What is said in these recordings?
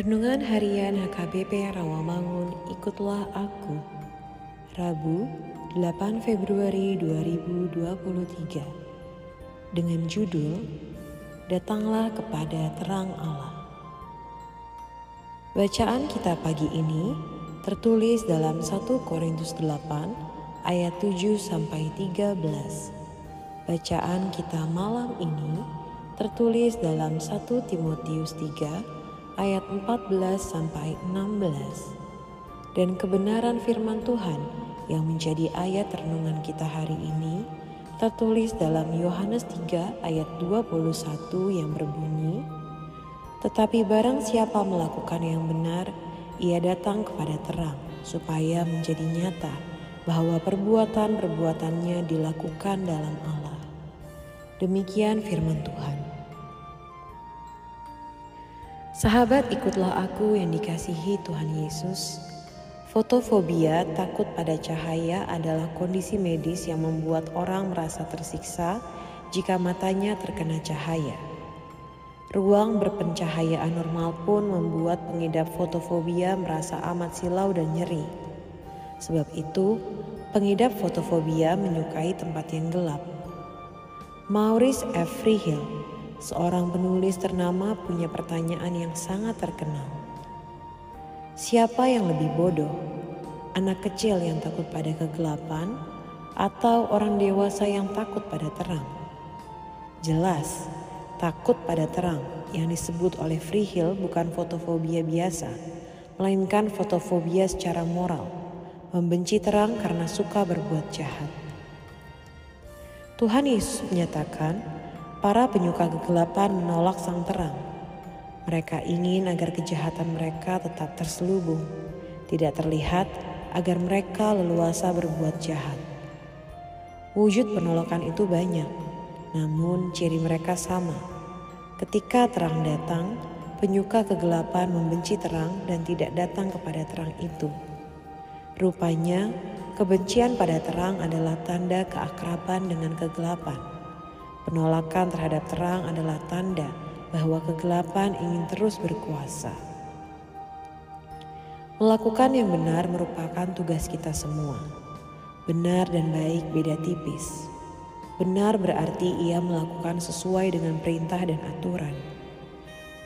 Renungan Harian HKBP Rawamangun Ikutlah Aku. Rabu 8 Februari 2023 Dengan judul Datanglah kepada terang Allah. Bacaan kita pagi ini tertulis dalam 1 Korintus 8 ayat 7 sampai 13 Bacaan kita malam ini tertulis dalam 1 Timotius 3 ayat 14 sampai 16 dan kebenaran firman Tuhan yang menjadi ayat renungan kita hari ini tertulis dalam Yohanes 3 ayat 21 yang berbunyi Tetapi barang siapa melakukan yang benar ia datang kepada terang supaya menjadi nyata bahwa perbuatan-perbuatannya dilakukan dalam Allah. Demikian firman Tuhan. Sahabat ikutlah aku yang dikasihi Tuhan Yesus. Fotofobia, takut pada cahaya adalah kondisi medis yang membuat orang merasa tersiksa jika matanya terkena cahaya. Ruang berpencahayaan normal pun membuat pengidap fotofobia merasa amat silau dan nyeri. Sebab itu, pengidap fotofobia menyukai tempat yang gelap. Maurice F. Freehill seorang penulis ternama punya pertanyaan yang sangat terkenal. Siapa yang lebih bodoh? Anak kecil yang takut pada kegelapan atau orang dewasa yang takut pada terang? Jelas, takut pada terang yang disebut oleh Freehill bukan fotofobia biasa, melainkan fotofobia secara moral, membenci terang karena suka berbuat jahat. Tuhan Yesus menyatakan, Para penyuka kegelapan menolak sang terang. Mereka ingin agar kejahatan mereka tetap terselubung, tidak terlihat agar mereka leluasa berbuat jahat. Wujud penolakan itu banyak, namun ciri mereka sama. Ketika terang datang, penyuka kegelapan membenci terang dan tidak datang kepada terang itu. Rupanya, kebencian pada terang adalah tanda keakraban dengan kegelapan. Penolakan terhadap terang adalah tanda bahwa kegelapan ingin terus berkuasa. Melakukan yang benar merupakan tugas kita semua. Benar dan baik beda tipis. Benar berarti ia melakukan sesuai dengan perintah dan aturan.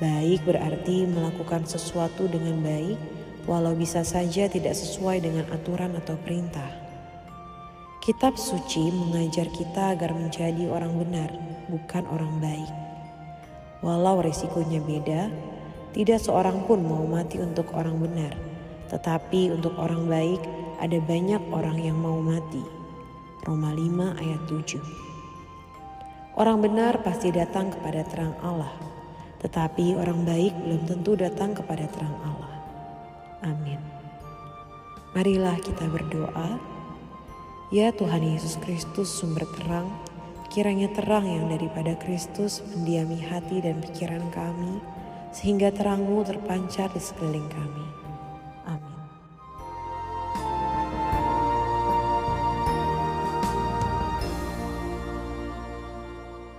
Baik berarti melakukan sesuatu dengan baik, walau bisa saja tidak sesuai dengan aturan atau perintah. Kitab suci mengajar kita agar menjadi orang benar, bukan orang baik. Walau risikonya beda, tidak seorang pun mau mati untuk orang benar, tetapi untuk orang baik ada banyak orang yang mau mati. Roma 5 ayat 7 Orang benar pasti datang kepada terang Allah, tetapi orang baik belum tentu datang kepada terang Allah. Amin. Marilah kita berdoa. Ya Tuhan Yesus Kristus sumber terang, kiranya terang yang daripada Kristus mendiami hati dan pikiran kami, sehingga terangmu terpancar di sekeliling kami.